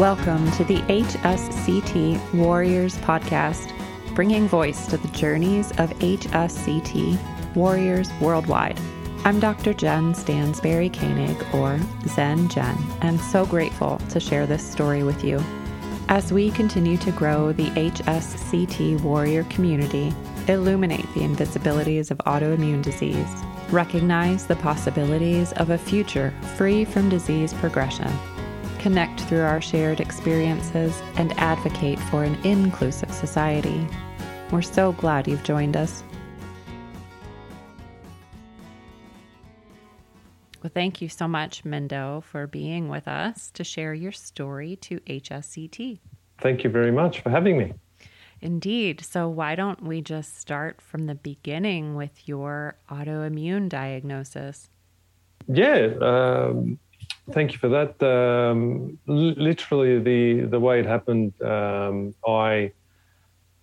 Welcome to the HSCT Warriors podcast, bringing voice to the journeys of HSCT warriors worldwide. I'm Dr. Jen Stansberry Koenig, or Zen Jen, and so grateful to share this story with you. As we continue to grow the HSCT warrior community, illuminate the invisibilities of autoimmune disease, recognize the possibilities of a future free from disease progression, connect through our shared experiences, and advocate for an inclusive society. We're so glad you've joined us. Well, thank you so much, Mendo, for being with us to share your story to HSCT. Thank you very much for having me. Indeed. So, why don't we just start from the beginning with your autoimmune diagnosis? Yeah, um, thank you for that. Um, literally, the the way it happened, um, I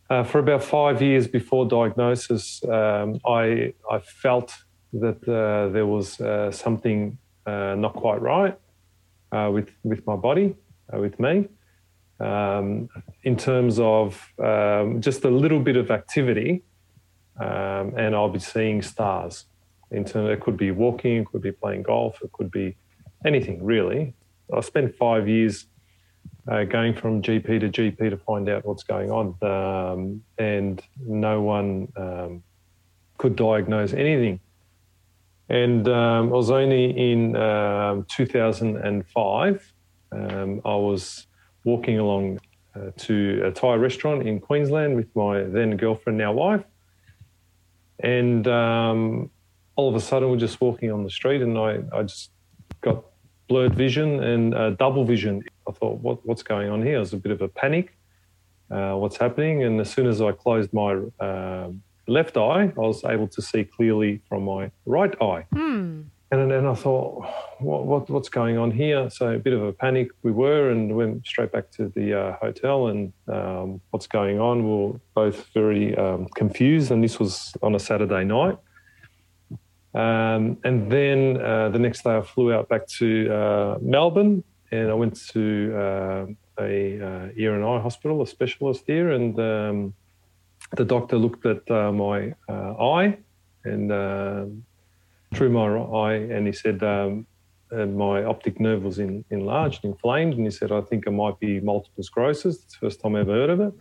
uh, for about five years before diagnosis, um, I I felt that uh, there was uh, something uh, not quite right uh, with with my body, uh, with me, um, in terms of um, just a little bit of activity, um, and I'll be seeing stars. In terms, it could be walking, it could be playing golf, it could be anything really. I spent five years uh, going from GP to GP to find out what's going on, um, and no one um, could diagnose anything. And um, I was only in 2005. Um, I was walking along uh, to a Thai restaurant in Queensland with my then girlfriend, now wife. And um, all of a sudden, we're just walking on the street, and I, I just got blurred vision and uh, double vision. I thought, what, what's going on here? It was a bit of a panic. Uh, what's happening? And as soon as I closed my uh, left eye, I was able to see clearly from my right eye. Hmm. And then I thought, what, what, what's going on here? So a bit of a panic we were, and went straight back to the uh, hotel. And um, what's going on? We were both very um, confused, and this was on a Saturday night. Um, and then uh, the next day, I flew out back to uh, Melbourne, and I went to uh, a uh, ear and eye hospital, a specialist there, and um, the doctor looked at uh, my eye and through my eye, and he said um, my optic nerve was in, enlarged, inflamed, and he said I think it might be multiple sclerosis. It's the first time I ever heard of it,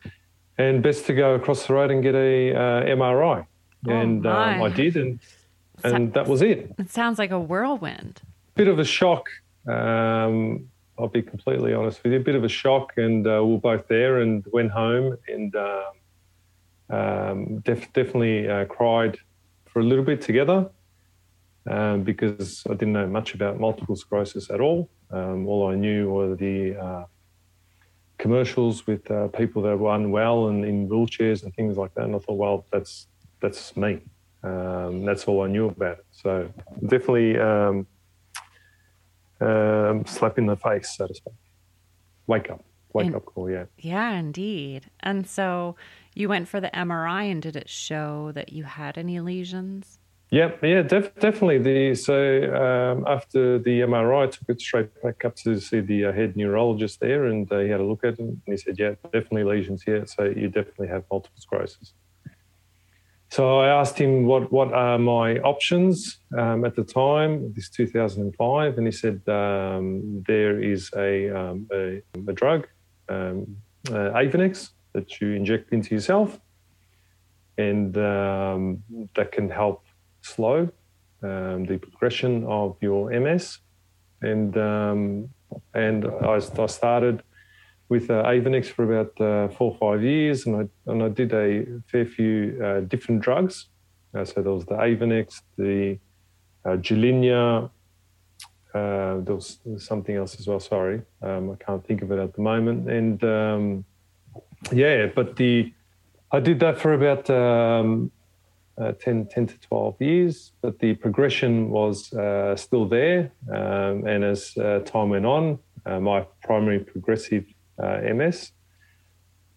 and best to go across the road and get a uh, MRI. Oh and um, I did, and and that was it. It sounds like a whirlwind. Bit of a shock. Um, I'll be completely honest with you. A bit of a shock, and uh, we were both there and went home and um, um, def- definitely uh, cried for a little bit together um, because I didn't know much about multiple sclerosis at all. Um, all I knew were the uh, commercials with uh, people that were unwell and in wheelchairs and things like that. And I thought, well, that's that's me. Um, that's all I knew about it. So definitely um, um, slap in the face, so to speak. Wake up, wake and, up call, yeah. Yeah, indeed. And so you went for the MRI, and did it show that you had any lesions? Yeah, yeah, def- definitely. The so um, after the MRI, I took it straight back up to see the uh, head neurologist there, and uh, he had a look at it, and he said, "Yeah, definitely lesions here. So you definitely have multiple sclerosis." So I asked him what what are my options um, at the time. This 2005, and he said um, there is a, um, a, a drug, um, uh, that you inject into yourself, and um, that can help slow um, the progression of your MS. And um, and I, I, started with uh, Avonex for about uh, four or five years, and I and I did a fair few uh, different drugs. Uh, so there was the Avonex, the uh, Gilenya. Uh, there was something else as well. Sorry, um, I can't think of it at the moment. And um, yeah, but the I did that for about um, uh, 10, 10 to 12 years, but the progression was uh, still there. Um, and as uh, time went on, uh, my primary progressive MS,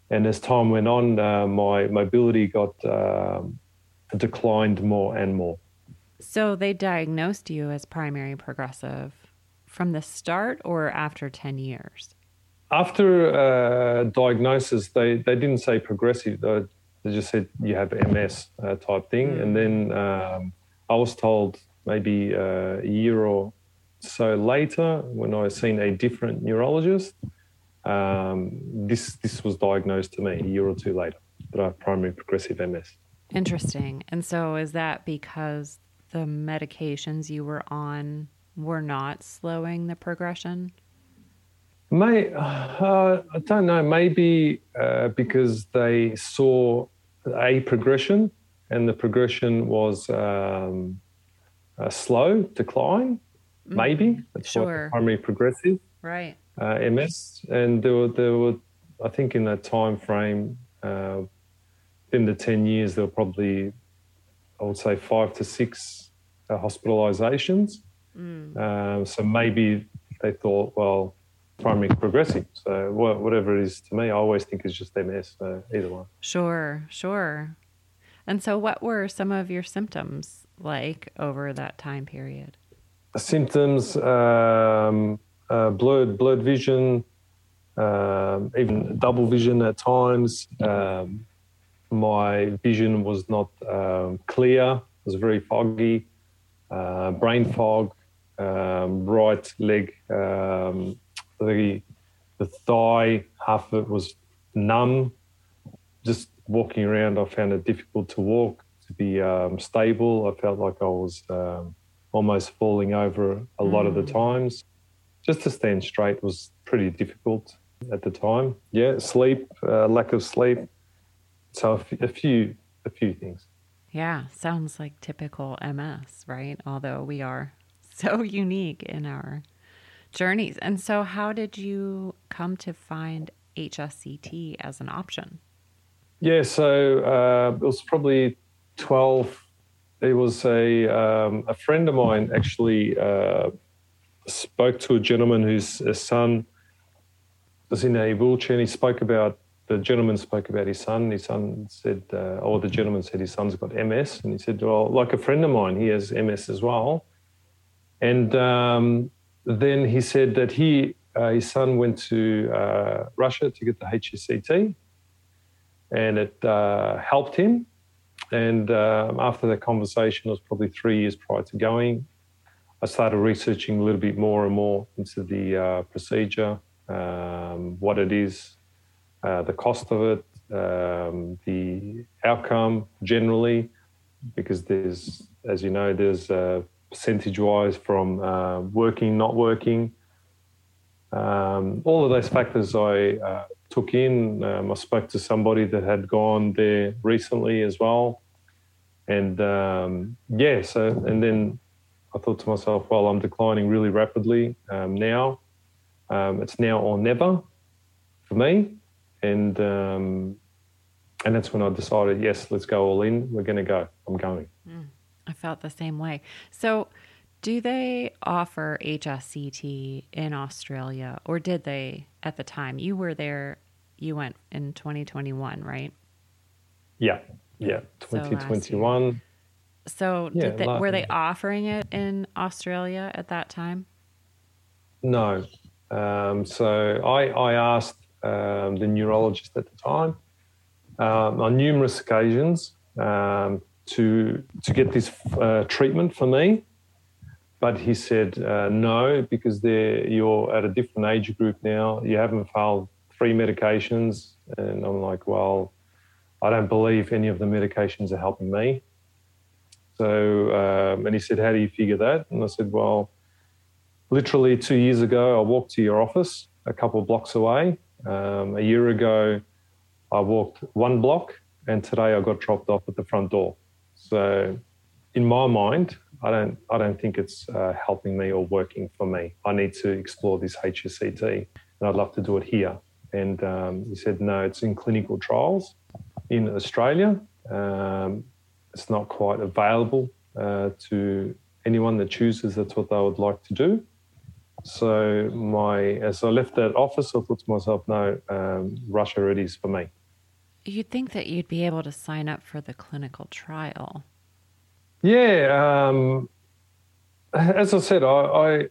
and as time went on, uh, my mobility got um, declined more and more. So they diagnosed you as primary progressive from the start or after 10 years? after uh, diagnosis, they, they didn't say progressive. They, they just said you have MS uh, type thing. Mm. And then um, I was told maybe uh, a year or so later, when I seen a different neurologist, um, this this was diagnosed to me a year or two later that I have primary progressive MS. Interesting. And so, is that because the medications you were on were not slowing the progression? May uh, I don't know. Maybe uh, because they saw a progression, and the progression was um, a slow decline. Mm-hmm. Maybe that's sure. primary progressive, right? Uh, MS, and there were there were, I think, in that time frame, uh, in the ten years, there were probably, I would say, five to six uh, hospitalizations. Mm. Um, so maybe they thought, well, primary progressive. So whatever it is to me, I always think it's just MS. So either one. Sure, sure. And so, what were some of your symptoms like over that time period? Symptoms: um, uh, blurred, blurred vision, um, even double vision at times. Um, my vision was not um, clear; it was very foggy. Uh, brain fog, um, right leg um, the the thigh, half of it was numb. Just walking around, I found it difficult to walk, to be um, stable. I felt like I was um, almost falling over a lot mm. of the mm. times. Just to stand straight was pretty difficult at the time. Yeah, sleep, uh, lack of sleep. So a, f- a few, a few things. Yeah, sounds like typical MS, right? Although we are so unique in our journeys. And so, how did you come to find HSCT as an option? Yeah, so uh, it was probably 12. It was a, um, a friend of mine actually uh, spoke to a gentleman whose son was in a wheelchair and he spoke about the gentleman spoke about his son. His son said, uh, or the gentleman said his son's got MS. And he said, well, like a friend of mine, he has MS as well. And um, then he said that he, uh, his son went to uh, Russia to get the HSCT, and it uh, helped him. And um, after that conversation, it was probably three years prior to going. I started researching a little bit more and more into the uh, procedure, um, what it is, uh, the cost of it, um, the outcome generally, because there's, as you know, there's percentage wise from uh, working, not working. Um, all of those factors I uh, took in. Um, I spoke to somebody that had gone there recently as well. And um, yeah, so, and then I thought to myself, well, I'm declining really rapidly um, now. Um, it's now or never for me. And, um, and that's when I decided, yes, let's go all in. We're going to go. I'm going. Mm. I felt the same way. So, do they offer HSCT in Australia, or did they at the time? You were there, you went in 2021, right? Yeah, yeah, 2021. So, so yeah, they, were they offering it in Australia at that time? No. Um, so I, I asked um, the neurologist at the time um, on numerous occasions um, to to get this uh, treatment for me, but he said uh, no because you're at a different age group now. You haven't failed three medications, and I'm like, well, I don't believe any of the medications are helping me. So, um, and he said, how do you figure that? And I said, well, literally two years ago, I walked to your office a couple of blocks away. Um, a year ago, I walked one block, and today I got dropped off at the front door. So, in my mind, I don't, I don't think it's uh, helping me or working for me. I need to explore this HSCT, and I'd love to do it here. And um, he said, no, it's in clinical trials in Australia. Um, it's not quite available uh, to anyone that chooses that's what they would like to do. So my as I left that office, I thought to myself, no, um, Russia it is for me. You'd think that you'd be able to sign up for the clinical trial. Yeah, um, as I said, I, I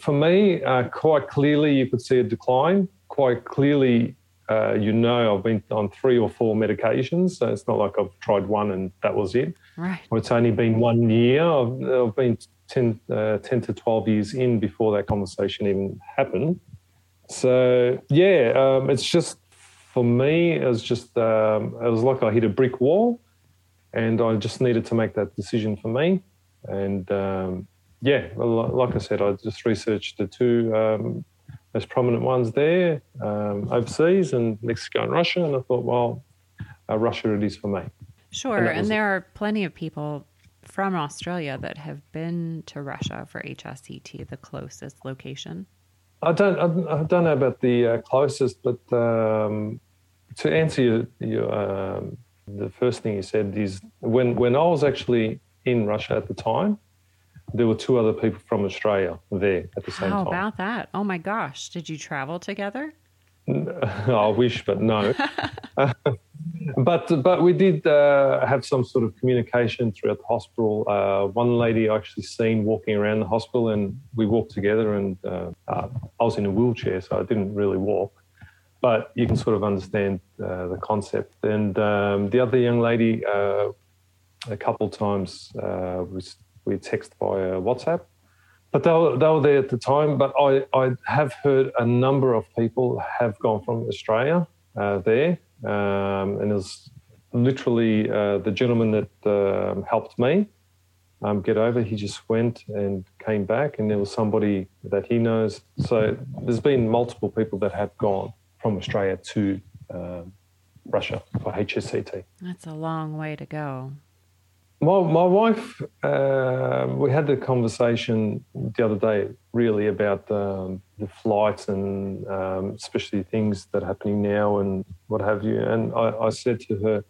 for me uh, quite clearly you could see a decline quite clearly, uh, you know, I've been on three or four medications. So it's not like I've tried one and that was it. Right. Or it's only been one year. I've, I've been 10, uh, 10 to 12 years in before that conversation even happened. So, yeah, um, it's just for me, it was just, um, it was like I hit a brick wall and I just needed to make that decision for me. And um, yeah, like I said, I just researched the two most prominent ones there um, overseas and Mexico and Russia. And I thought, well, uh, Russia it is for me. Sure. And, and there are plenty of people from Australia that have been to Russia for HSCT, the closest location. I don't, I don't know about the uh, closest, but um, to answer your, your um, the first thing you said is when when I was actually in Russia at the time, there were two other people from Australia there at the same How time. How about that? Oh my gosh! Did you travel together? I wish, but no. but but we did uh, have some sort of communication throughout the hospital. Uh, one lady I actually seen walking around the hospital, and we walked together. And uh, uh I was in a wheelchair, so I didn't really walk, but you can sort of understand uh, the concept. And um, the other young lady, uh, a couple times, was we text via WhatsApp but they were, they were there at the time. But I, I have heard a number of people have gone from Australia uh, there, um, and it was literally uh, the gentleman that uh, helped me um, get over. He just went and came back, and there was somebody that he knows. So there's been multiple people that have gone from Australia to um, Russia for HSCT. That's a long way to go. My, my wife, uh, we had the conversation the other day really about um, the flights and um, especially things that are happening now and what have you. And I, I said to her,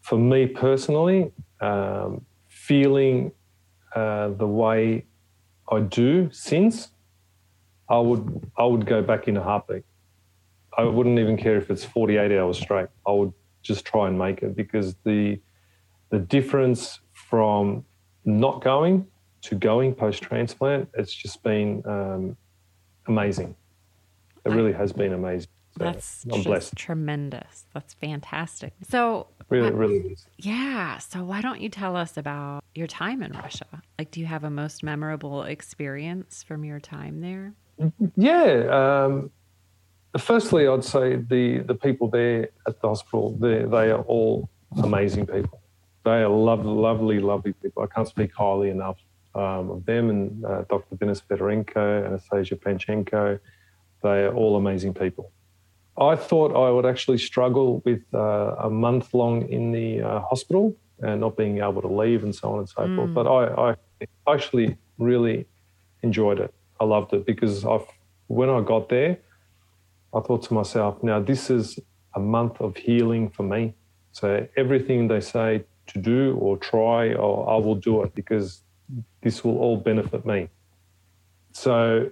for me personally, um, feeling uh, the way I do since, I would I would go back in a heartbeat. I wouldn't even care if it's 48 hours straight. I would just try and make it because the the difference from not going to going post transplant, it's just been um, amazing. It really has been amazing. So That's I'm blessed. tremendous. That's fantastic. So really, what, really is. Yeah. So why don't you tell us about your time in Russia? Like, do you have a most memorable experience from your time there? Yeah. Um, firstly, I'd say the the people there at the hospital they they are all amazing people they are lovely, lovely, lovely people. I can't speak highly enough um, of them and uh, Dr. Denis Fedorenko, Anastasia Panchenko. They are all amazing people. I thought I would actually struggle with uh, a month long in the uh, hospital and not being able to leave and so on and so mm. forth. But I, I, actually really enjoyed it. I loved it because I've, when I got there, I thought to myself, now this is a month of healing for me. So everything they say to do or try, or I will do it because this will all benefit me. So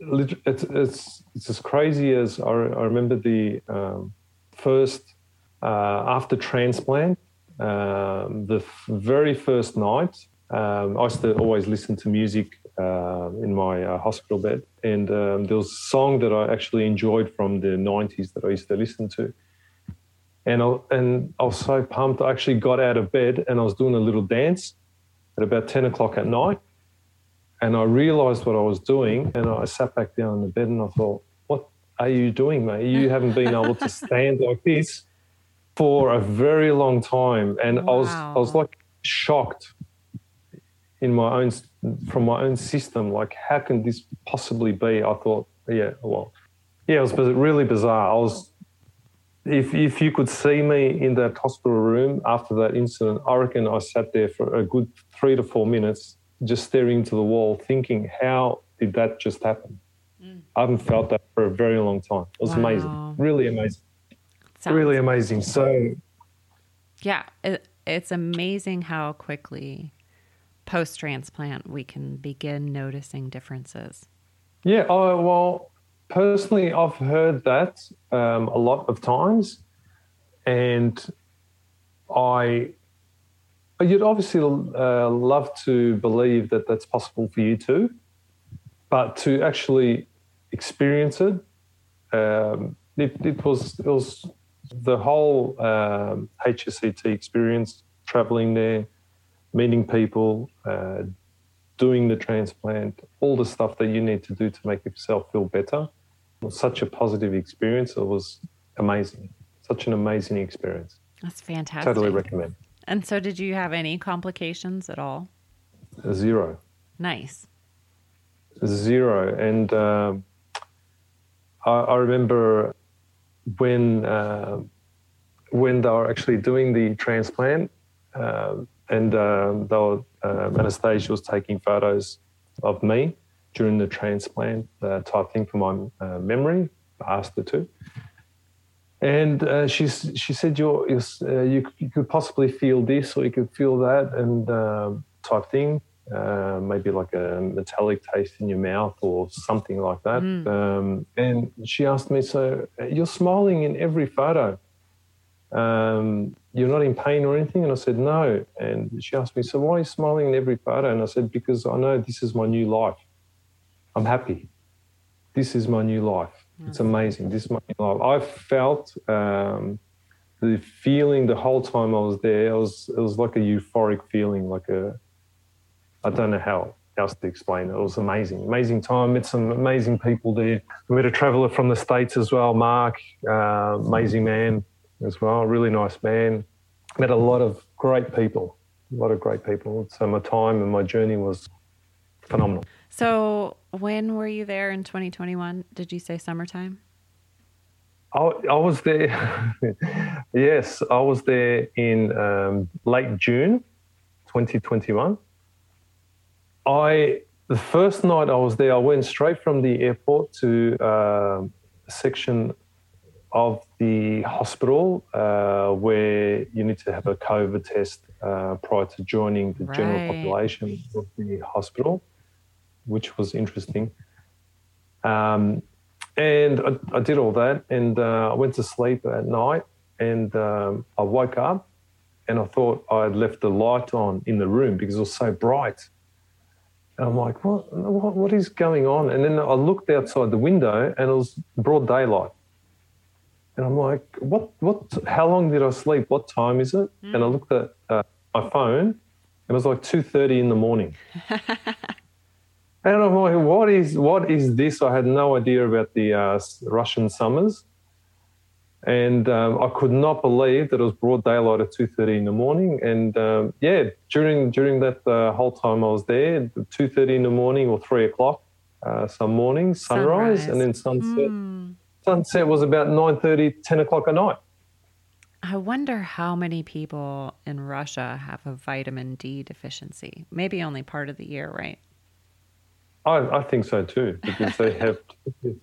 it's it's it's as crazy as I, I remember the um, first uh, after transplant, um, the f- very first night. Um, I used to always listen to music uh, in my uh, hospital bed, and um, there was a song that I actually enjoyed from the '90s that I used to listen to and I, and I was so pumped. I actually got out of bed and I was doing a little dance at about 10 o'clock at night. And I realized what I was doing. And I sat back down in the bed and I thought, what are you doing, mate? You haven't been able to stand like this for a very long time. And wow. I was, I was like shocked in my own, from my own system. Like, how can this possibly be? I thought, yeah, well, yeah, it was really bizarre. I was if if you could see me in that hospital room after that incident, I reckon I sat there for a good three to four minutes, just staring into the wall, thinking, "How did that just happen?" Mm. I haven't felt that for a very long time. It was wow. amazing, really amazing, Sounds really amazing. So, yeah, it, it's amazing how quickly post transplant we can begin noticing differences. Yeah. Oh well personally, I've heard that um, a lot of times, and I you'd obviously uh, love to believe that that's possible for you too, but to actually experience it um, it, it was it was the whole um, HSCT experience, traveling there, meeting people, uh, doing the transplant, all the stuff that you need to do to make yourself feel better. It was such a positive experience. It was amazing. Such an amazing experience. That's fantastic. Totally recommend. And so, did you have any complications at all? Zero. Nice. Zero. And um, I, I, remember when uh, when they were actually doing the transplant, uh, and um, they were, um, Anastasia was taking photos of me during the transplant uh, type thing for my uh, memory. I asked her to. And uh, she she said, you're, you're uh, you, you, could possibly feel this or you could feel that and um, type thing. Uh, maybe like a metallic taste in your mouth or something like that. Mm. Um, and she asked me, So you're smiling in every photo. Um, you're not in pain or anything? And I said, No. And she asked me, So why are you smiling in every photo? And I said, Because I know this is my new life. I'm happy. This is my new life. Mm. It's amazing. This is my new life. I felt um, the feeling the whole time I was there. It was, it was like a euphoric feeling, like a I don't know how else to explain it. It was amazing, amazing time. Met some amazing people there. We met a traveller from the States as well, Mark, uh, amazing man as well, really nice man. Met a lot of great people, a lot of great people. So my time and my journey was phenomenal. So when were you there in 2021? Did you say summertime? I, I was there. yes, I was there in um, late June 2021. I the first night I was there, I went straight from the airport to uh, a section of the hospital uh, where you need to have a COVID test uh, prior to joining the right. general population of the hospital, which was interesting. Um, and I, I, did all that, and uh, I went to sleep at night, and um, I woke up, and I thought I had left the light on in the room because it was so bright and I'm like, what, what, what is going on? And then I looked outside the window and it was broad daylight. And I'm like, what, what, how long did I sleep? What time is it? Mm. And I looked at uh, my phone and it was like 2.30 in the morning. and I'm like, what is, what is this? I had no idea about the uh, Russian summers. And um, I could not believe that it was broad daylight at 2.30 in the morning. And um, yeah, during during that uh, whole time I was there, 2.30 in the morning or 3 o'clock uh, some mornings, sunrise, sunrise, and then sunset. Mm. Sunset was about 9.30, 10 o'clock at night. I wonder how many people in Russia have a vitamin D deficiency. Maybe only part of the year, right? I, I, think so too, because they have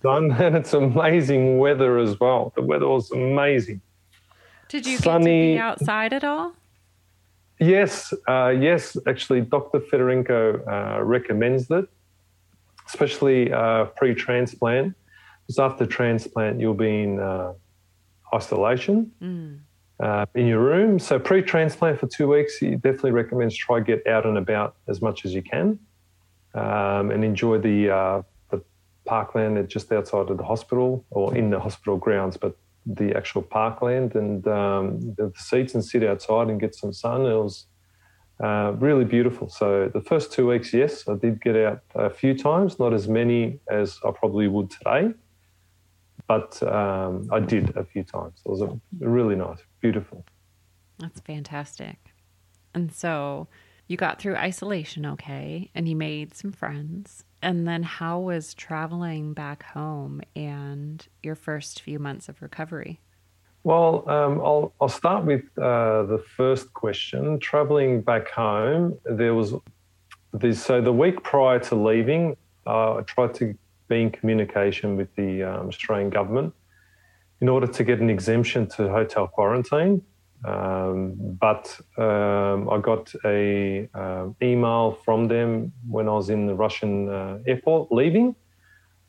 done, and it's amazing weather as well. The weather was amazing. Did you Sunny, get to be outside at all? Yes, uh, yes. Actually, Dr. Fedorenko uh, recommends that, especially uh, pre-transplant, because after transplant you'll be in uh, isolation. Mm. Uh, in your room. So pre-transplant for two weeks, he definitely recommends try to get out and about as much as you can um, and enjoy the, uh, the parkland just outside of the hospital or in the hospital grounds, but the actual parkland and um, the seats and sit outside and get some sun. It was uh, really beautiful. So the first two weeks, yes, I did get out a few times, not as many as I probably would today, but um, I did a few times. It was a, really nice, beautiful. That's fantastic. And so you got through isolation okay and you made some friends. And then how was traveling back home and your first few months of recovery? Well, um, I'll, I'll start with uh, the first question. Traveling back home, there was this. So the week prior to leaving, uh, I tried to be in communication with the um, Australian government in order to get an exemption to hotel quarantine. Um, but um, I got a uh, email from them when I was in the Russian uh, airport leaving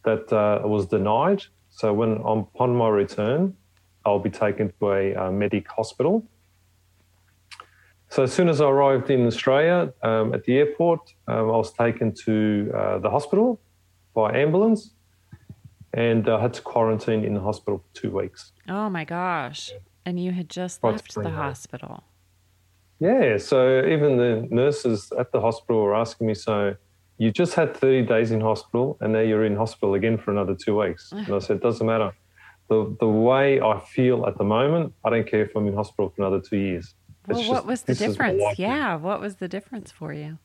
that uh, was denied. So when upon my return, I'll be taken to a uh, medic hospital. So as soon as I arrived in Australia um, at the airport, um, I was taken to uh, the hospital by ambulance. and I had to quarantine in the hospital for two weeks. Oh my gosh! And you had just left the hospital. Yeah, so even the nurses at the hospital were asking me, so you just had 30 days in hospital and now you're in hospital again for another two weeks. and I said, It doesn't matter. The, the way I feel at the moment, I don't care if I'm in hospital for another two years. Well, just, what was the difference? Yeah, what was the difference for you?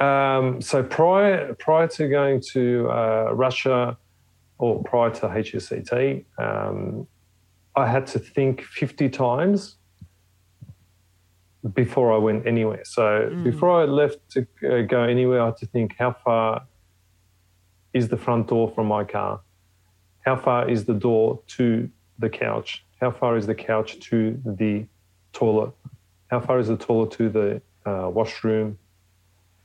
Um, so prior prior to going to uh, Russia or prior to HSCT, um, I had to think 50 times before I went anywhere. So mm. before I left to uh, go anywhere, I had to think how far is the front door from my car? How far is the door to the couch? How far is the couch to the toilet? How far is the toilet to the uh, washroom?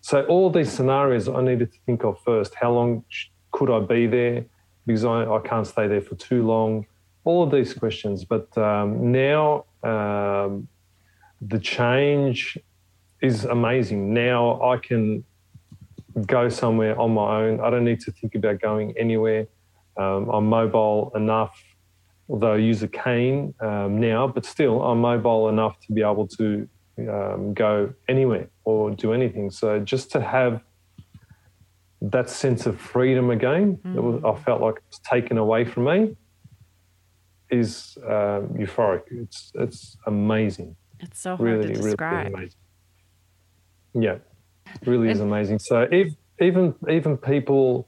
So all these scenarios I needed to think of first. How long could I be there? Because I, I can't stay there for too long. All of these questions. But um, now um, the change is amazing. Now I can go somewhere on my own. I don't need to think about going anywhere. Um, I'm mobile enough, although I use a cane um, now, but still I'm mobile enough to be able to um, go anywhere or do anything. So just to have that sense of freedom again, mm. was, I felt like it was taken away from me, is um, euphoric. It's it's amazing. It's so hard really, to describe. Really yeah, really is amazing. So if, even even people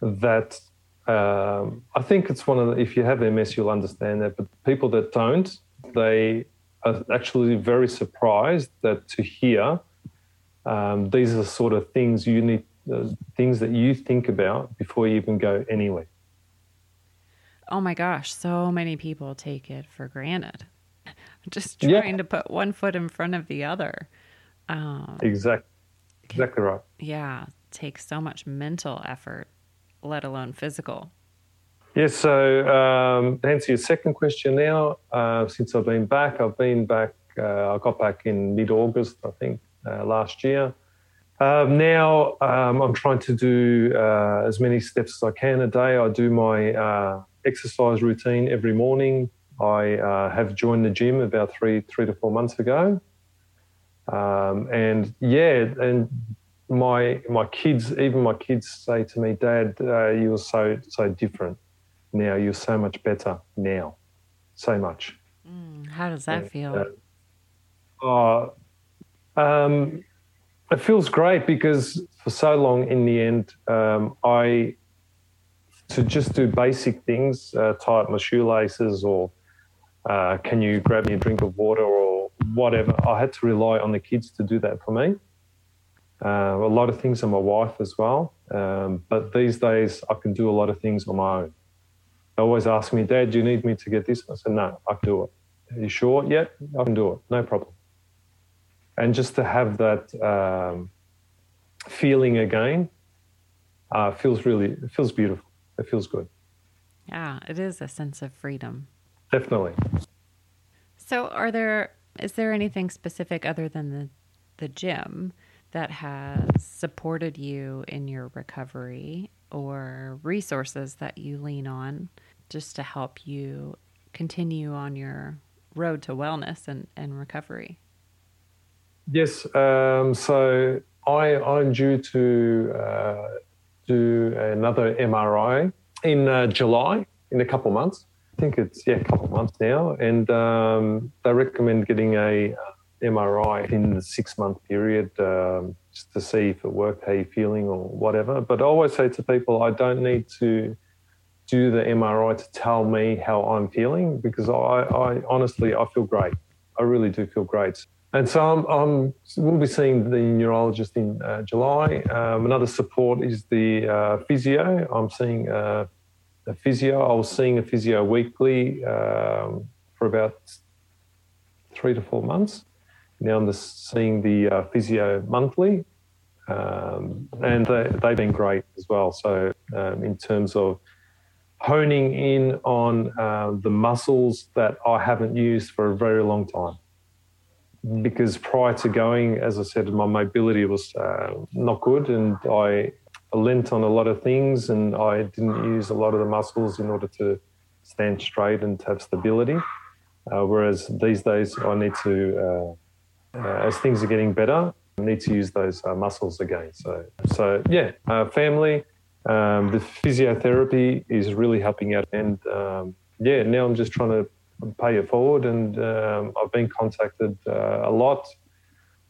that um, I think it's one of the, if you have MS, you'll understand that. But people that don't, they are actually very surprised that to hear um, these are the sort of things you need, uh, things that you think about before you even go anywhere. Oh my gosh, so many people take it for granted. Just trying yeah. to put one foot in front of the other. Um, exactly. Exactly right. Yeah, takes so much mental effort, let alone physical. Yes. So um, to answer your second question now, uh, since I've been back, I've been back. Uh, I got back in mid-August, I think, uh, last year. Um, now um, I'm trying to do uh, as many steps as I can a day. I do my uh, exercise routine every morning. I uh, have joined the gym about three three to four months ago, um, and yeah, and my my kids, even my kids, say to me, "Dad, you're so so different now. You're so much better now, so much." Mm, how does that and, feel? Uh, um, it feels great because for so long, in the end, um, I to just do basic things, uh, tie up my shoelaces or uh, can you grab me a drink of water or whatever. I had to rely on the kids to do that for me. Uh, a lot of things on my wife as well. Um, but these days, I can do a lot of things on my own. They always ask me, Dad, do you need me to get this? I said, No, I can do it. Are you sure? Yeah, I can do it. No problem. And just to have that um, feeling again uh, feels really, it feels beautiful. It feels good. Yeah, it is a sense of freedom. Definitely. So, are there is there anything specific other than the the gym that has supported you in your recovery or resources that you lean on just to help you continue on your road to wellness and, and recovery? Yes. Um, so I, I'm due to uh, do another MRI in uh, July in a couple months. I think it's yeah a couple months now, and um, they recommend getting a uh, MRI in the six month period um, just to see if it worked, how you're feeling, or whatever. But I always say to people, I don't need to do the MRI to tell me how I'm feeling because I, I honestly I feel great. I really do feel great. And so I'm, I'm we'll be seeing the neurologist in uh, July. Um, another support is the uh, physio. I'm seeing uh, a physio. I was seeing a physio weekly um, for about three to four months. Now I'm just seeing the uh, physio monthly, um, and they, have been great as well. So um, in terms of honing in on uh, the muscles that I haven't used for a very long time. Because prior to going, as I said, my mobility was uh, not good, and I lent on a lot of things, and I didn't use a lot of the muscles in order to stand straight and have stability. Uh, whereas these days, I need to, uh, uh, as things are getting better, I need to use those uh, muscles again. So, so yeah, family, um, the physiotherapy is really helping out, and um, yeah, now I'm just trying to pay it forward, and um, I've been contacted uh, a lot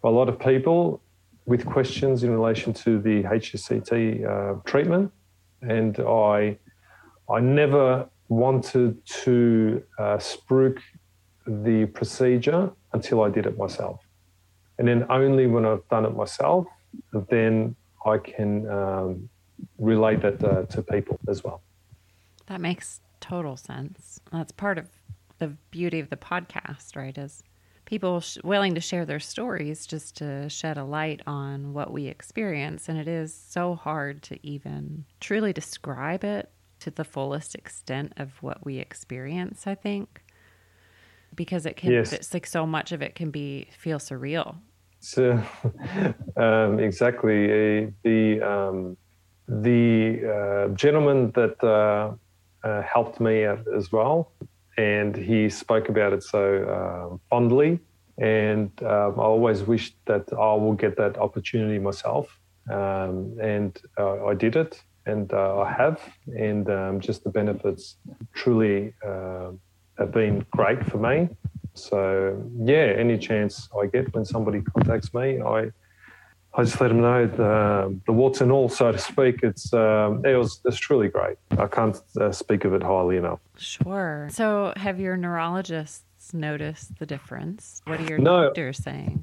by a lot of people with questions in relation to the HSCT treatment, and I, I never wanted to uh, spruik the procedure until I did it myself. And then only when I've done it myself, then I can um, relate that uh, to people as well. That makes total sense. That's part of the beauty of the podcast, right? Is people sh- willing to share their stories just to shed a light on what we experience. And it is so hard to even truly describe it to the fullest extent of what we experience, I think. Because it can, yes. it's like so much of it can be feel surreal. So, um, exactly. Uh, the um, the uh, gentleman that uh, uh, helped me out as well, and he spoke about it so um, fondly. And um, I always wished that I will get that opportunity myself. Um, and uh, I did it and uh, I have, and um, just the benefits truly uh, have been great for me. So yeah, any chance I get when somebody contacts me, I I just let them know the, the warts and all, so to speak. It's um, it was it's truly great. I can't uh, speak of it highly enough. Sure. So have your neurologists noticed the difference? What are your no, doctors saying?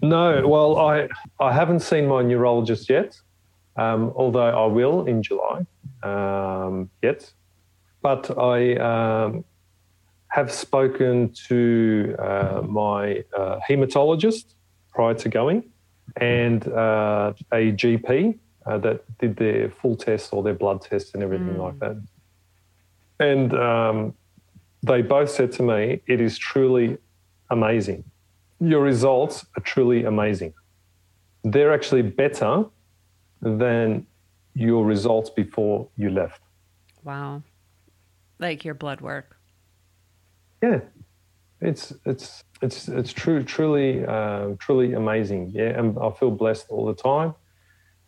No. Well, I I haven't seen my neurologist yet um, although I will in July um, yet. But I um, have spoken to uh, my uh, hematologist prior to going and uh, a GP uh, that did their full test or their blood test and everything mm. like that. And um, they both said to me, It is truly amazing. Your results are truly amazing. They're actually better than your results before you left. Wow. Like your blood work. Yeah. It's it's it's it's true truly uh, truly amazing. Yeah, and I feel blessed all the time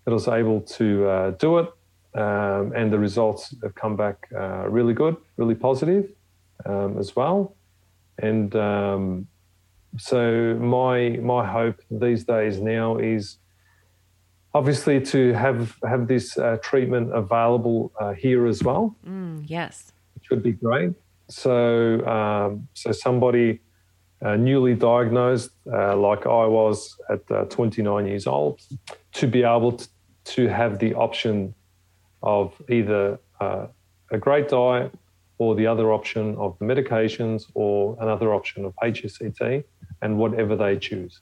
that I was able to uh, do it, um, and the results have come back uh, really good, really positive um, as well. And um, so my my hope these days now is obviously to have have this uh, treatment available uh, here as well. Mm, yes, which would be great. So um, so somebody uh, newly diagnosed, uh, like I was at uh, 29 years old, to be able to, to have the option of either uh, a great diet or the other option of the medications or another option of HSCT and whatever they choose.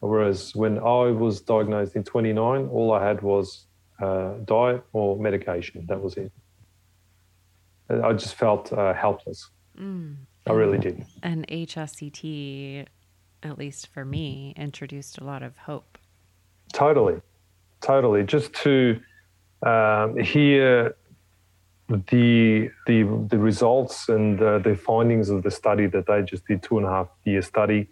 Whereas when I was diagnosed in 29, all I had was uh, diet or medication. That was it. I just felt uh, helpless. Mm. I really did. And HSCT, at least for me, introduced a lot of hope. Totally, totally. Just to um, hear the the the results and uh, the findings of the study that they just did two and a half year study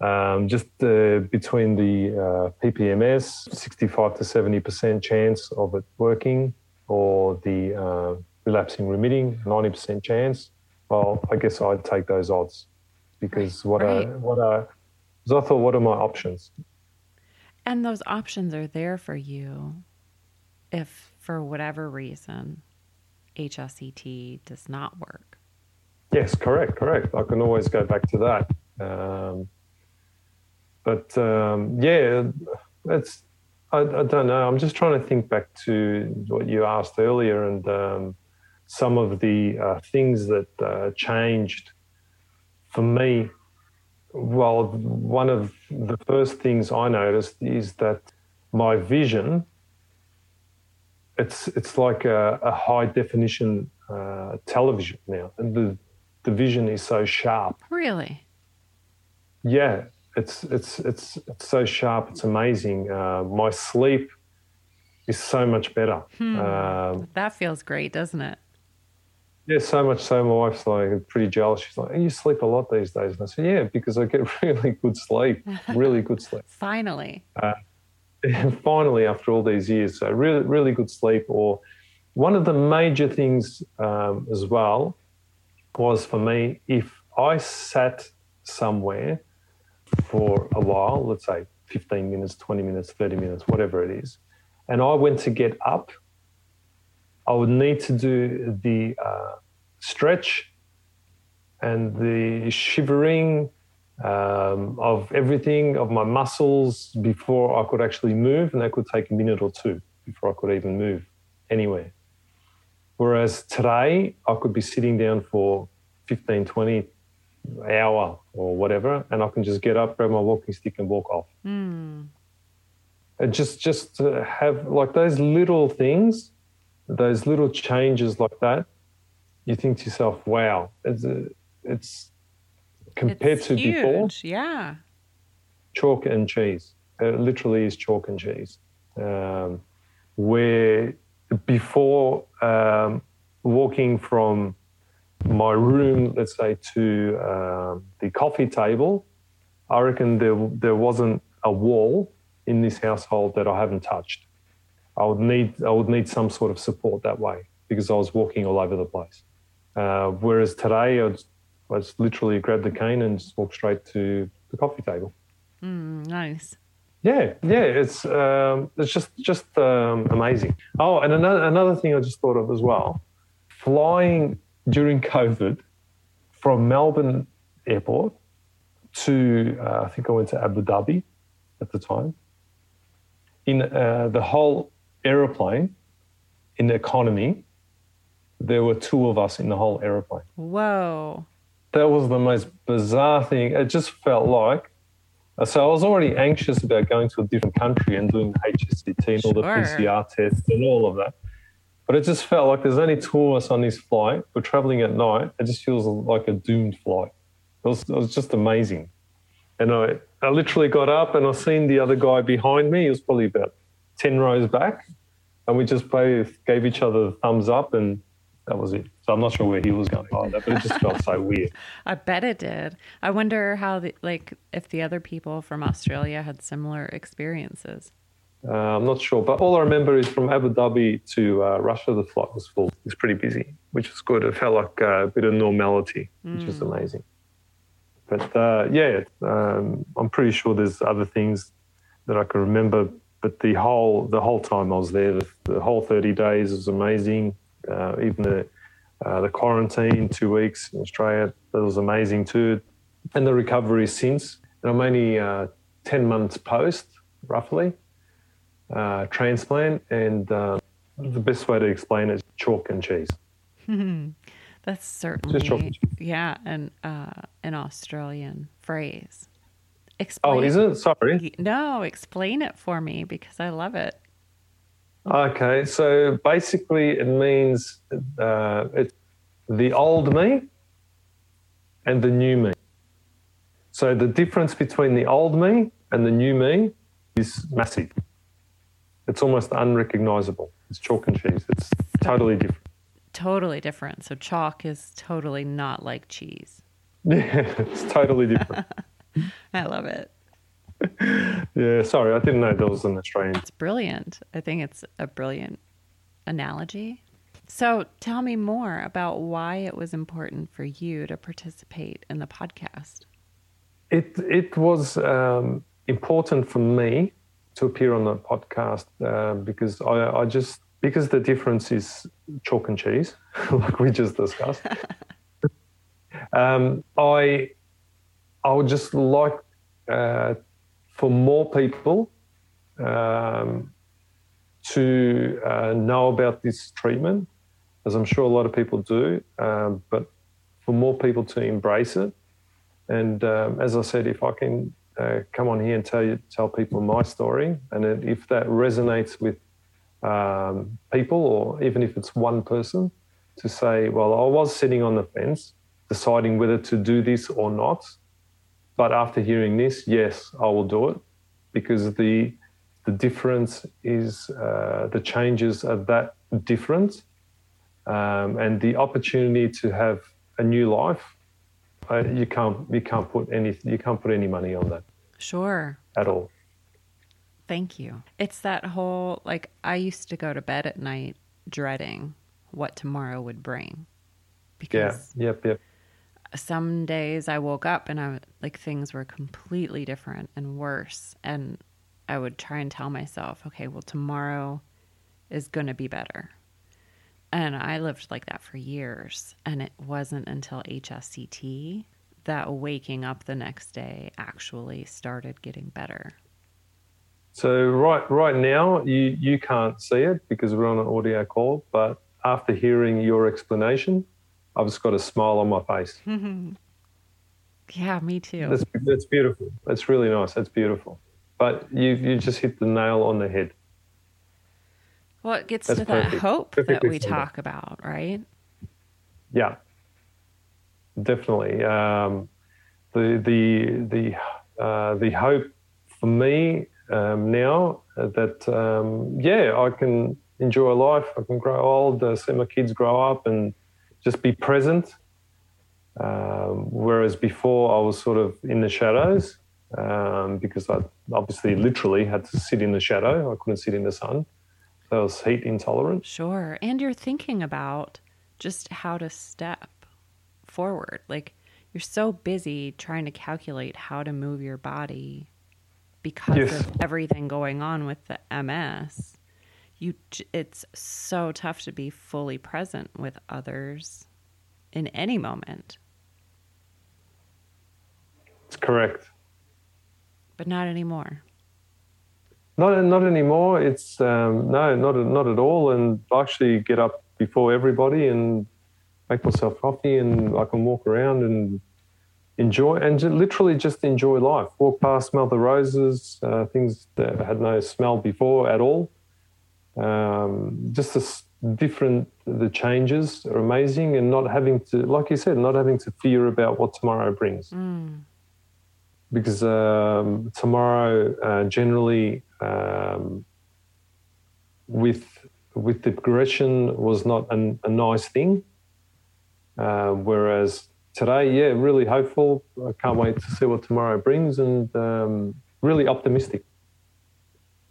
um, just uh, between the uh, PPMS, 65 to 70% chance of it working, or the uh, relapsing remitting, 90% chance. Well, I guess I'd take those odds because what right. are what are I thought, what are my options? And those options are there for you if, for whatever reason, HSCT does not work. Yes, correct, correct. I can always go back to that. Um, but um, yeah, it's I, I, don't know. I'm just trying to think back to what you asked earlier and um, some of the uh, things that uh, changed for me. Well, one of the first things I noticed is that my vision it's it's like a, a high definition uh, television now, and the the vision is so sharp. Really? Yeah, it's it's it's it's so sharp. It's amazing. Uh, my sleep is so much better. Hmm. Um, that feels great, doesn't it? Yeah, so much so. My wife's like pretty jealous. She's like, "You sleep a lot these days," and I said, "Yeah, because I get really good sleep, really good sleep." finally. Uh, finally, after all these years, so really, really good sleep. Or one of the major things um, as well was for me if I sat somewhere for a while, let's say 15 minutes, 20 minutes, 30 minutes, whatever it is, and I went to get up I would need to do the uh, stretch and the shivering um, of everything, of my muscles before I could actually move. And that could take a minute or two before I could even move anywhere. Whereas today, I could be sitting down for 15, 20 hour or whatever, and I can just get up, grab my walking stick, and walk off. Mm. And just, just to have like those little things those little changes like that, you think to yourself, wow, it's, a, it's compared it's to huge. before. Yeah. Chalk and cheese. It literally is chalk and cheese. Um, where before um, walking from my room, let's say, to um, the coffee table, I reckon there, there wasn't a wall in this household that I haven't touched. I would need I would need some sort of support that way because I was walking all over the place. Uh, whereas today, I just, I just literally grab the cane and just walk straight to the coffee table. Mm, nice. Yeah, yeah, it's um, it's just just um, amazing. Oh, and another another thing I just thought of as well, flying during COVID from Melbourne Airport to uh, I think I went to Abu Dhabi at the time. In uh, the whole aeroplane in the economy, there were two of us in the whole aeroplane. Whoa. That was the most bizarre thing. It just felt like. So I was already anxious about going to a different country and doing HSCT and all the PCR tests and all of that. But it just felt like there's only two of us on this flight. We're traveling at night. It just feels like a doomed flight. It was, it was just amazing. And I, I literally got up and I seen the other guy behind me. He was probably about 10 rows back. And we just both gave each other the thumbs up and that was it. So I'm not sure where he was going either, but it just felt so weird. I bet it did. I wonder how, the, like, if the other people from Australia had similar experiences. Uh, I'm not sure, but all I remember is from Abu Dhabi to uh, Russia, the flight was full. It was pretty busy, which is good. It felt like a bit of normality, which mm. is amazing. But uh, yeah, um, I'm pretty sure there's other things that I can remember but the whole the whole time I was there, the, the whole 30 days was amazing. Uh, even the uh, the quarantine, two weeks in Australia, that was amazing too. And the recovery since. And I'm only uh, 10 months post, roughly, uh, transplant. And uh, the best way to explain it is chalk and cheese. That's certainly, yeah, an, uh, an Australian phrase. Explain. Oh, is it? Sorry. No, explain it for me because I love it. Okay, so basically it means uh, it's the old me and the new me. So the difference between the old me and the new me is massive. It's almost unrecognizable. It's chalk and cheese. It's totally different. Totally different. So chalk is totally not like cheese. Yeah, it's totally different. I love it. yeah, sorry, I didn't know there was an Australian. It's brilliant. I think it's a brilliant analogy. So tell me more about why it was important for you to participate in the podcast. It it was um, important for me to appear on the podcast uh, because I, I just because the difference is chalk and cheese, like we just discussed. um, I I would just like uh, for more people um, to uh, know about this treatment, as I'm sure a lot of people do, um, but for more people to embrace it. And um, as I said, if I can uh, come on here and tell you, tell people my story, and if that resonates with um, people, or even if it's one person, to say, well, I was sitting on the fence, deciding whether to do this or not, but after hearing this, yes, I will do it because the the difference is uh, the changes are that different, um, and the opportunity to have a new life. Uh, you can't you can't put any you can't put any money on that. Sure. At all. Thank you. It's that whole like I used to go to bed at night dreading what tomorrow would bring. Because yeah. Yep. Yep. Some days I woke up and I like things were completely different and worse and I would try and tell myself, okay, well tomorrow is going to be better. And I lived like that for years and it wasn't until HSCT that waking up the next day actually started getting better. So right right now you you can't see it because we're on an audio call, but after hearing your explanation, I've just got a smile on my face. yeah, me too. That's that's beautiful. That's really nice. That's beautiful. But you you just hit the nail on the head. Well, it gets that's to perfect. that hope Perfectly that we talk about, right? Yeah, definitely. Um, the the the uh, the hope for me um, now that um, yeah I can enjoy life. I can grow old, uh, see my kids grow up, and just be present. Um, whereas before I was sort of in the shadows um, because I obviously literally had to sit in the shadow. I couldn't sit in the sun. So I was heat intolerant. Sure. And you're thinking about just how to step forward. Like you're so busy trying to calculate how to move your body because yes. of everything going on with the MS. You, it's so tough to be fully present with others in any moment. It's correct. But not anymore. Not not anymore. It's um, no, not not at all. And I actually get up before everybody and make myself coffee, and I can walk around and enjoy and literally just enjoy life. Walk past, smell the roses, uh, things that had no smell before at all. Um, just this different, the changes are amazing, and not having to, like you said, not having to fear about what tomorrow brings. Mm. Because um, tomorrow, uh, generally, um, with with the progression, was not an, a nice thing. Uh, whereas today, yeah, really hopeful. I can't wait to see what tomorrow brings, and um, really optimistic.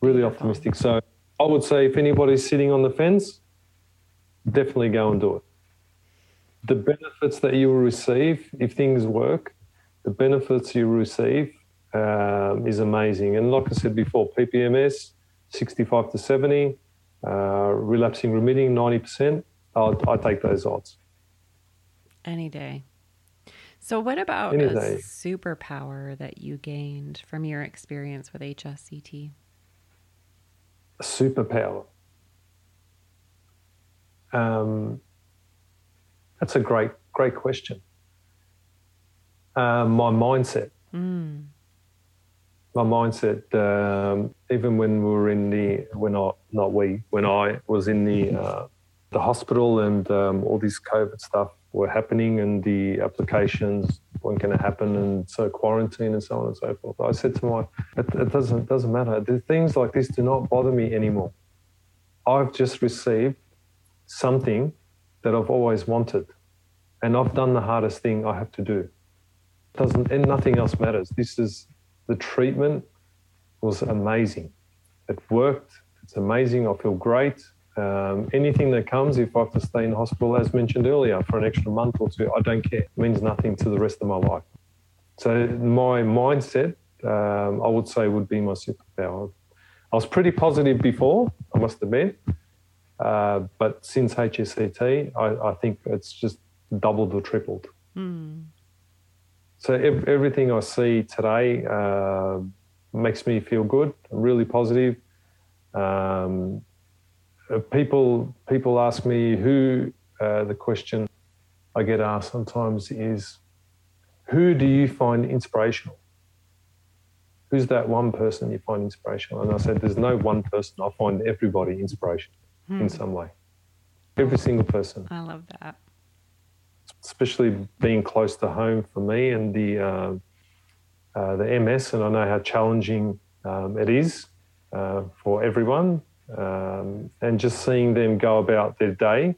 Really optimistic. So I would say if anybody's sitting on the fence, definitely go and do it. The benefits that you will receive if things work, the benefits you receive um, is amazing. And like I said before, PPMS 65 to 70, uh, relapsing remitting 90%. I'll, i take those odds. Any day. So, what about Any a day. superpower that you gained from your experience with HSCT? Superpower. Um, that's a great, great question. Uh, my mindset. Mm. My mindset. Um, even when we were in the, when I, not we, when I was in the uh, the hospital and um, all this COVID stuff were happening and the applications weren't going to happen and so quarantine and so on and so forth. I said to my, it, it doesn't doesn't matter. The things like this do not bother me anymore. I've just received something that I've always wanted, and I've done the hardest thing I have to do. It Doesn't and nothing else matters. This is the treatment was amazing. It worked. It's amazing. I feel great. Um, anything that comes, if I have to stay in hospital, as mentioned earlier, for an extra month or two, I don't care. It means nothing to the rest of my life. So my mindset, um, I would say, would be my superpower. I was pretty positive before, I must admit, uh, but since HSCT, I, I, think it's just doubled or tripled. Mm. So ev- everything I see today uh, makes me feel good. I'm really positive. Um, uh, people people ask me who uh, the question I get asked sometimes is who do you find inspirational? Who's that one person you find inspirational? And I said, there's no one person. I find everybody inspirational hmm. in some way. Every single person. I love that. Especially being close to home for me and the uh, uh, the MS, and I know how challenging um, it is uh, for everyone, um, and just seeing them go about their day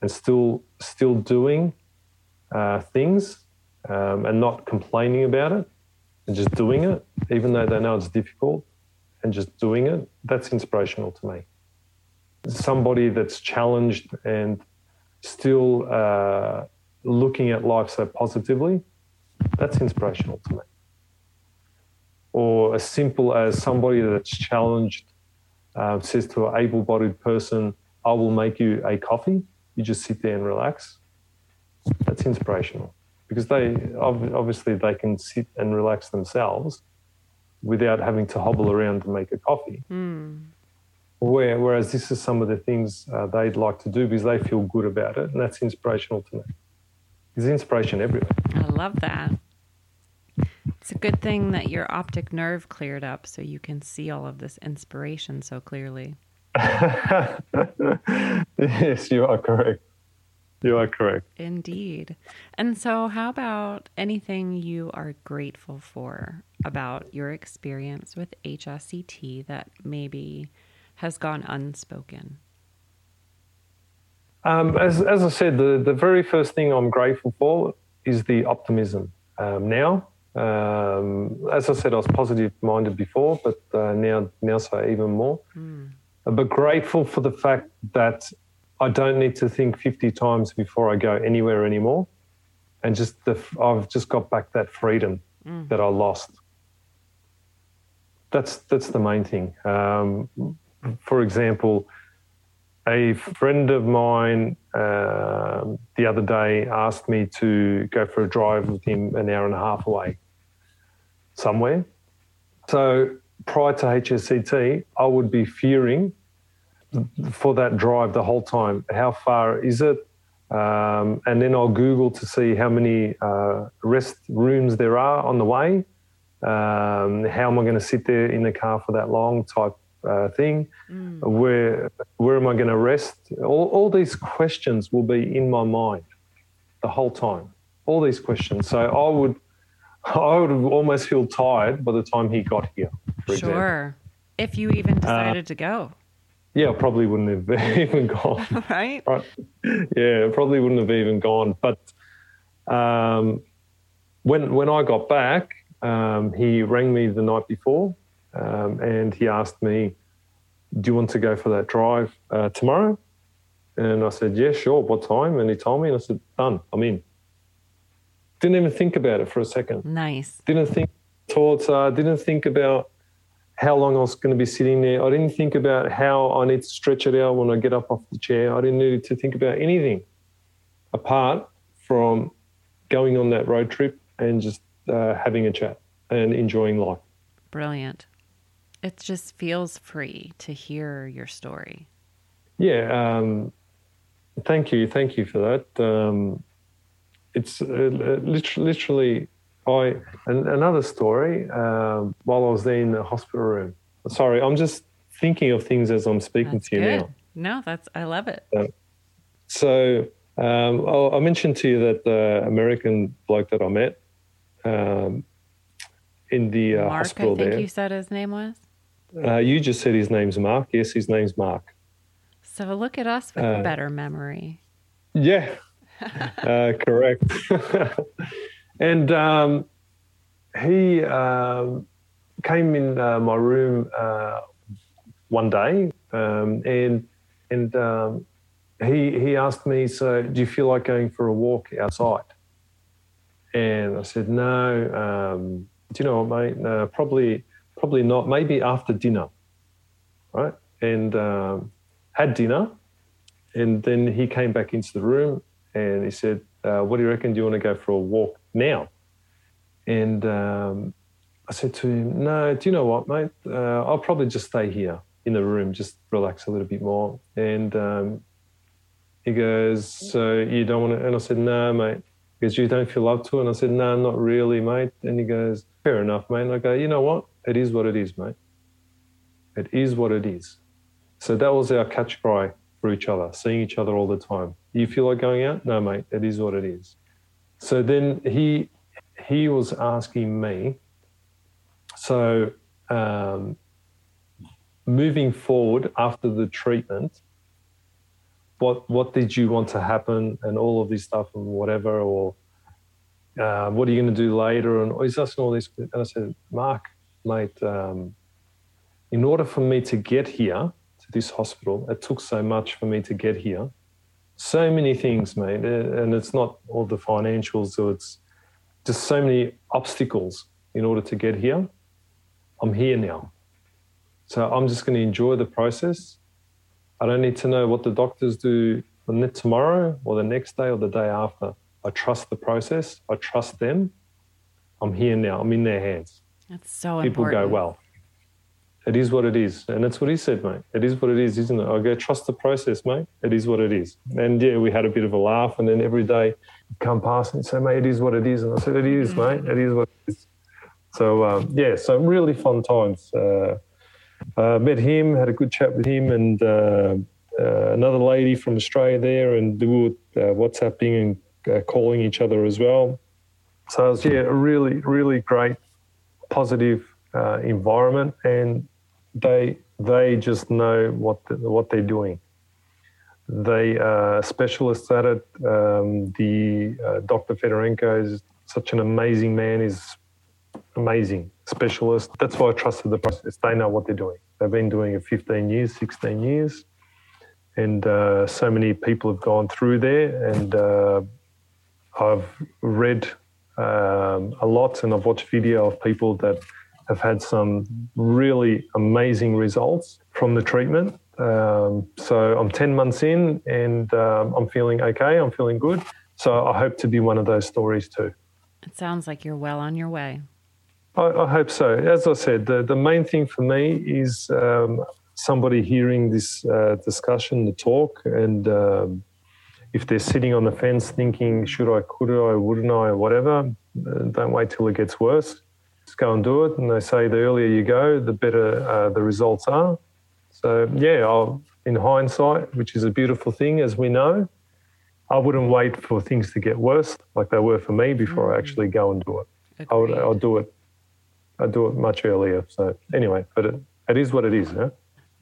and still still doing uh, things um, and not complaining about it and just doing it, even though they know it's difficult, and just doing it. That's inspirational to me. Somebody that's challenged and still uh, looking at life so positively, that's inspirational to me. Or as simple as somebody that's challenged uh, says to an able bodied person, I will make you a coffee. You just sit there and relax. That's inspirational because they obviously they can sit and relax themselves without having to hobble around to make a coffee. Mm. Where, whereas this is some of the things uh, they'd like to do because they feel good about it, and that's inspirational to me. There's inspiration everywhere. I love that. It's a good thing that your optic nerve cleared up so you can see all of this inspiration so clearly. yes, you are correct. You are correct. Indeed. And so, how about anything you are grateful for about your experience with HSCT that maybe has gone unspoken? Um, as, as I said, the, the very first thing I'm grateful for is the optimism. Um, now, um, as I said, I was positive minded before, but uh, now, now so even more. Mm. But grateful for the fact that I don't need to think 50 times before I go anywhere anymore. And just the, I've just got back that freedom mm. that I lost. That's, that's the main thing. Um, for example, a friend of mine uh, the other day asked me to go for a drive with him an hour and a half away somewhere. So prior to HSCT, I would be fearing for that drive the whole time. How far is it? Um, and then I'll Google to see how many uh, rest rooms there are on the way. Um, how am I going to sit there in the car for that long type uh, thing? Mm. Where where am I going to rest? All, all these questions will be in my mind the whole time. All these questions. So I would I would almost feel tired by the time he got here. sure. Example. If you even uh, decided uh, to go. Yeah, probably wouldn't have even gone. right? right? Yeah, probably wouldn't have even gone. But um, when when I got back, um, he rang me the night before, um, and he asked me, "Do you want to go for that drive uh, tomorrow?" And I said, "Yeah, sure. What time?" And he told me, and I said, "Done. I'm in." Didn't even think about it for a second. Nice. Didn't think thoughts. Uh, didn't think about how long I was going to be sitting there. I didn't think about how I need to stretch it out when I get up off the chair. I didn't need to think about anything apart from going on that road trip and just uh, having a chat and enjoying life. Brilliant. It just feels free to hear your story. Yeah. Um, thank you. Thank you for that. Um, it's uh, literally, literally I and another story. Um, while I was there in the hospital room. Sorry, I'm just thinking of things as I'm speaking that's to you good. now. No, that's I love it. So um, I mentioned to you that the American bloke that I met um, in the uh, Mark, hospital I think there. you said his name was. Uh, you just said his name's Mark. Yes, his name's Mark. So look at us with uh, better memory. Yeah, uh, correct. and um, he um, came in uh, my room uh, one day, um, and and um, he he asked me, "So, do you feel like going for a walk outside?" And I said, "No. Um, do you know what, mate? Probably probably not. Maybe after dinner, right?" And um, had dinner, and then he came back into the room and he said, uh, "What do you reckon? Do you want to go for a walk now?" And um, I said to him, "No, do you know what, mate? Uh, I'll probably just stay here in the room, just relax a little bit more." And um, he goes, "So you don't want to?" And I said, "No, mate." Because you don't feel up to it. And I said, "No, not really, mate." And he goes, "Fair enough, mate." And I go, "You know what? It is what it is, mate. It is what it is." So that was our catch cry for each other, seeing each other all the time. You feel like going out? No, mate, it is what it is. So then he he was asking me, so um, moving forward after the treatment, what what did you want to happen and all of this stuff and whatever or uh, what are you going to do later and he's asking all this and I said Mark mate um, in order for me to get here to this hospital it took so much for me to get here so many things mate and it's not all the financials so it's just so many obstacles in order to get here I'm here now so I'm just going to enjoy the process. I don't need to know what the doctors do tomorrow or the next day or the day after. I trust the process. I trust them. I'm here now. I'm in their hands. That's so important. People important. go, well, it is what it is. And that's what he said, mate. It is what it is, isn't it? I go, trust the process, mate. It is what it is. And yeah, we had a bit of a laugh. And then every day come past and say, mate, it is what it is. And I said, it is, mm-hmm. mate. It is what it is. So, um, yeah, so really fun times. Uh, uh, met him, had a good chat with him, and uh, uh, another lady from Australia there, and we were uh, WhatsApping and uh, calling each other as well. So it was yeah, a really, really great, positive uh, environment, and they they just know what the, what they're doing. They are specialists at it. Um, the Dr. Fedorenko is such an amazing man. He's amazing specialist. That's why I trusted the process. They know what they're doing. They've been doing it 15 years, 16 years, and uh, so many people have gone through there. And uh, I've read um, a lot, and I've watched video of people that have had some really amazing results from the treatment. Um, so I'm 10 months in, and um, I'm feeling okay. I'm feeling good. So I hope to be one of those stories too. It sounds like you're well on your way. I, I, hope so. As I said, the, the main thing for me is um, somebody hearing this uh, discussion, the talk, and um, if they're sitting on the fence thinking, should I, could I, wouldn't I, whatever, don't wait till it gets worse. Just go and do it. And they say the earlier you go, the better uh, the results are. So, yeah, I'll, in hindsight, which is a beautiful thing, as we know, I wouldn't wait for things to get worse like they were for me before mm-hmm. I mm. actually go and do it. I would, I'll do it I do it much earlier. So anyway, but it, it is what it is. Huh?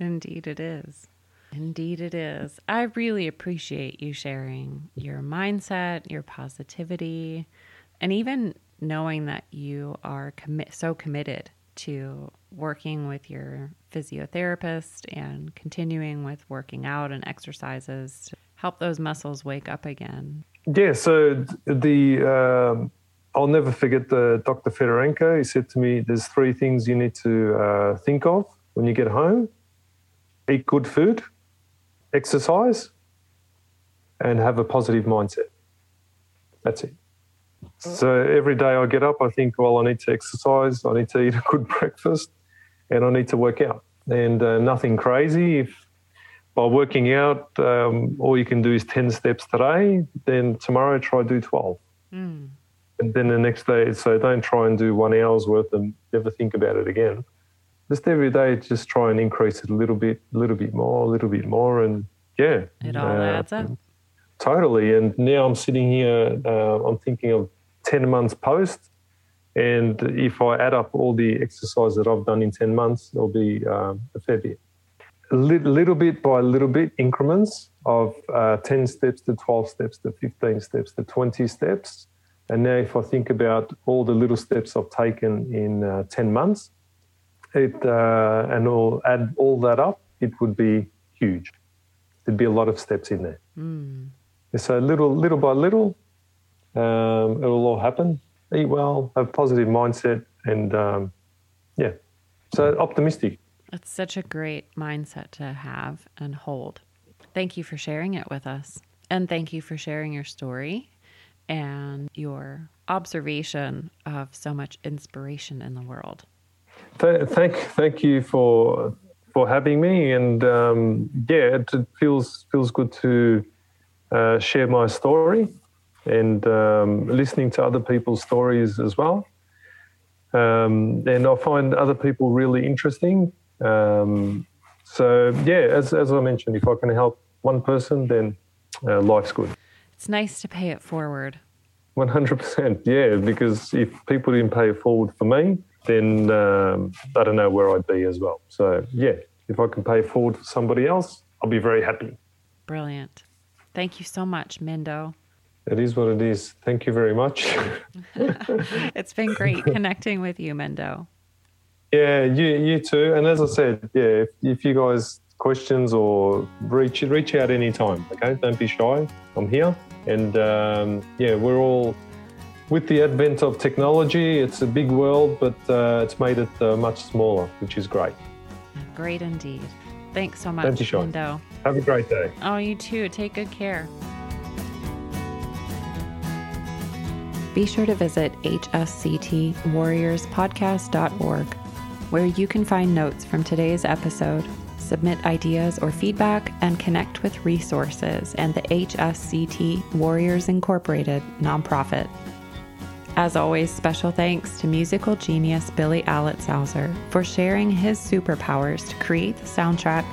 Indeed, it is. Indeed, it is. I really appreciate you sharing your mindset, your positivity, and even knowing that you are so committed to working with your physiotherapist and continuing with working out and exercises to help those muscles wake up again. Yeah. So the um, I'll never forget the Dr. Fedorenko. He said to me, "There's three things you need to uh, think of when you get home: eat good food, exercise, and have a positive mindset. That's it. So every day I get up, I think, well, I need to exercise, I need to eat a good breakfast, and I need to work out. And uh, nothing crazy. If by working out, um, all you can do is 10 steps today, then tomorrow try do 12. Mm and then the next day, so don't try and do one hour's worth and never think about it again. Just every day, just try and increase it a little bit, a little bit more, a little bit more, and yeah, it all uh, adds up. Totally. And now I'm sitting here. Uh, I'm thinking of ten months post, and if I add up all the exercise that I've done in ten months, it'll be um, a fair bit. A little, little bit by little bit increments of uh, 10 steps to 12 steps to 15 steps to 20 steps and now, if I think about all the little steps I've taken in uh, 10 months, it, uh, and all, add all that up, it would be huge. There'd be a lot of steps in there. Mm. So, little, little by little, um, it will all happen. Eat well, have positive mindset, and um, yeah, so optimistic. It's such a great mindset to have and hold. Thank you for sharing it with us. And thank you for sharing your story and your observation of so much inspiration in the world. Thank, thank you for for having me, and um, yeah, it feels feels good to uh, share my story and um, listening to other people's stories as well. Um, and I find other people really interesting. Um, so yeah, as as I mentioned, if I can help one person, then uh, life's good. It's nice to pay it forward. 100%. Yeah, because if people didn't pay it forward for me, then um, I don't know where I'd be as well. So, yeah, if I can pay forward for somebody else, I'll be very happy. Brilliant. Thank you so much, Mendo. It is what it is. Thank you very much. it's been great connecting with you, Mendo. Yeah, you you too. And as I said, yeah, if, if you guys questions or reach reach out anytime. Okay, don't be shy. I'm here, and um, yeah, we're all with the advent of technology. It's a big world, but uh, it's made it uh, much smaller, which is great. Great indeed. Thanks so much, Don't be shy. Mendo. Have a great day. Oh, you too. Take good care. Be sure to visit hsctwarriorspodcast.org, where you can find notes from today's episode, submit ideas or feedback, and connect with resources and the HSCT Warriors Incorporated nonprofit. As always, special thanks to musical genius Billy Alitzhauser for sharing his superpowers to create the soundtrack,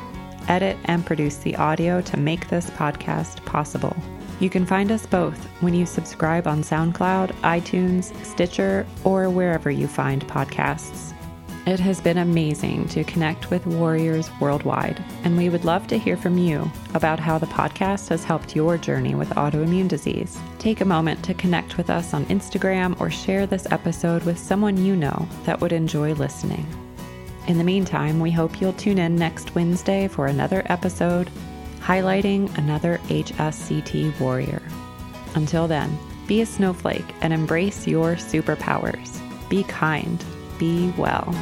edit, and produce the audio to make this podcast possible. You can find us both when you subscribe on SoundCloud, iTunes, Stitcher, or wherever you find podcasts. It has been amazing to connect with warriors worldwide, and we would love to hear from you about how the podcast has helped your journey with autoimmune disease. Take a moment to connect with us on Instagram or share this episode with someone you know that would enjoy listening. In the meantime, we hope you'll tune in next Wednesday for another episode highlighting another HSCT warrior. Until then, be a snowflake and embrace your superpowers. Be kind. Be well.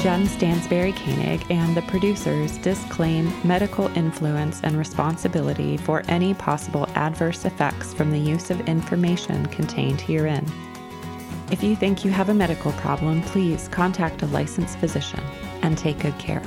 Jen Stansberry Koenig and the producers disclaim medical influence and responsibility for any possible adverse effects from the use of information contained herein. If you think you have a medical problem, please contact a licensed physician and take good care.